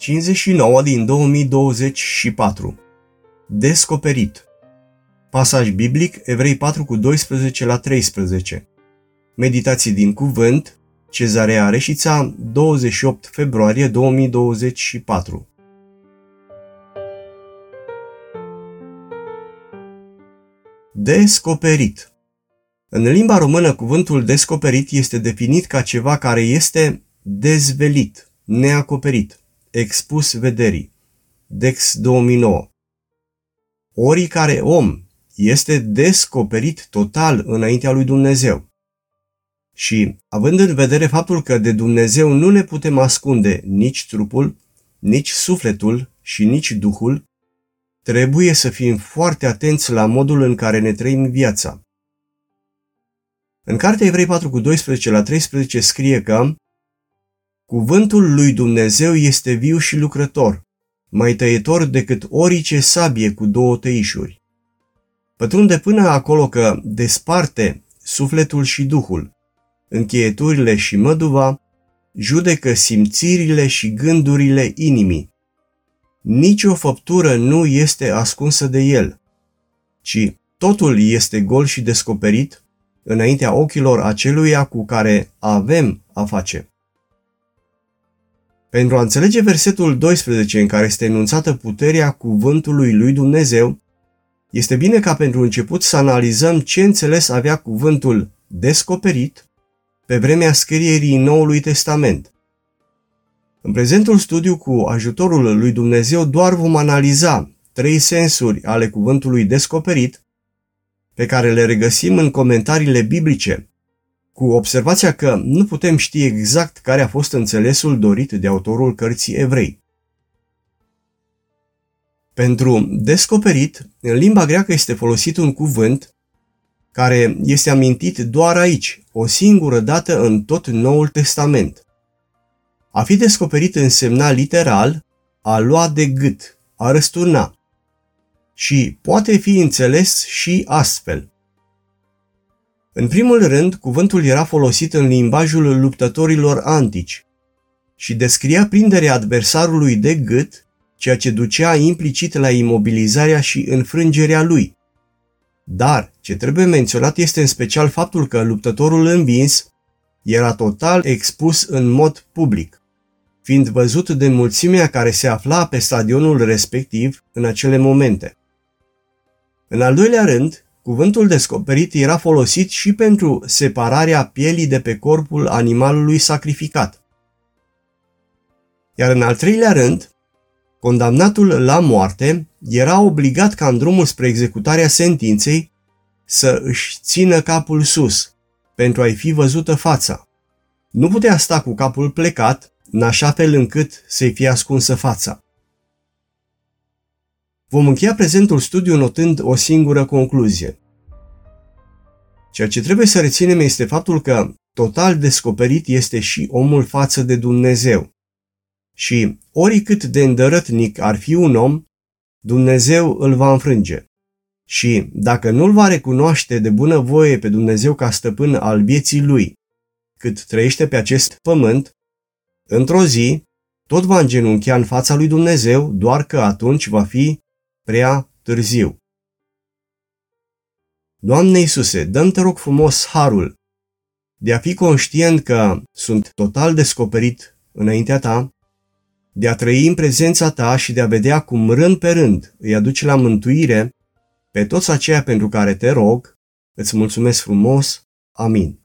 59 din 2024 Descoperit. Pasaj biblic Evrei 4 cu 12 la 13 Meditații din cuvânt Cezarea Reșița 28 februarie 2024 Descoperit. În limba română cuvântul descoperit este definit ca ceva care este dezvelit, neacoperit expus vederii. Dex 2009 Ori care om este descoperit total înaintea lui Dumnezeu. Și, având în vedere faptul că de Dumnezeu nu ne putem ascunde nici trupul, nici sufletul și nici duhul, trebuie să fim foarte atenți la modul în care ne trăim viața. În cartea Evrei 4 cu 12 la 13 scrie că Cuvântul lui Dumnezeu este viu și lucrător, mai tăietor decât orice sabie cu două tăișuri. Pătrunde până acolo că desparte sufletul și duhul, încheieturile și măduva, judecă simțirile și gândurile inimii. Nici o făptură nu este ascunsă de el, ci totul este gol și descoperit înaintea ochilor aceluia cu care avem a face. Pentru a înțelege versetul 12 în care este enunțată puterea cuvântului lui Dumnezeu, este bine ca pentru început să analizăm ce înțeles avea cuvântul descoperit pe vremea scrierii Noului Testament. În prezentul studiu cu ajutorul lui Dumnezeu doar vom analiza trei sensuri ale cuvântului descoperit pe care le regăsim în comentariile biblice cu observația că nu putem ști exact care a fost înțelesul dorit de autorul cărții evrei. Pentru descoperit, în limba greacă este folosit un cuvânt care este amintit doar aici, o singură dată în tot Noul Testament. A fi descoperit însemna literal a lua de gât, a răsturna. Și poate fi înțeles și astfel. În primul rând, cuvântul era folosit în limbajul luptătorilor antici și descria prinderea adversarului de gât, ceea ce ducea implicit la imobilizarea și înfrângerea lui. Dar, ce trebuie menționat este în special faptul că luptătorul învins era total expus în mod public, fiind văzut de mulțimea care se afla pe stadionul respectiv în acele momente. În al doilea rând, Cuvântul descoperit era folosit și pentru separarea pielii de pe corpul animalului sacrificat. Iar în al treilea rând, condamnatul la moarte era obligat ca în drumul spre executarea sentinței să își țină capul sus, pentru a-i fi văzută fața. Nu putea sta cu capul plecat, în așa fel încât să-i fie ascunsă fața. Vom încheia prezentul studiu notând o singură concluzie. Ceea ce trebuie să reținem este faptul că total descoperit este și omul față de Dumnezeu. Și oricât de îndărătnic ar fi un om, Dumnezeu îl va înfrânge. Și dacă nu-l va recunoaște de bună voie pe Dumnezeu ca stăpân al vieții lui, cât trăiește pe acest pământ, într-o zi tot va îngenunchea în fața lui Dumnezeu, doar că atunci va fi prea târziu. Doamne Iisuse, dăm te rog frumos harul de a fi conștient că sunt total descoperit înaintea ta, de a trăi în prezența ta și de a vedea cum rând pe rând îi aduce la mântuire pe toți aceia pentru care te rog, îți mulțumesc frumos. Amin.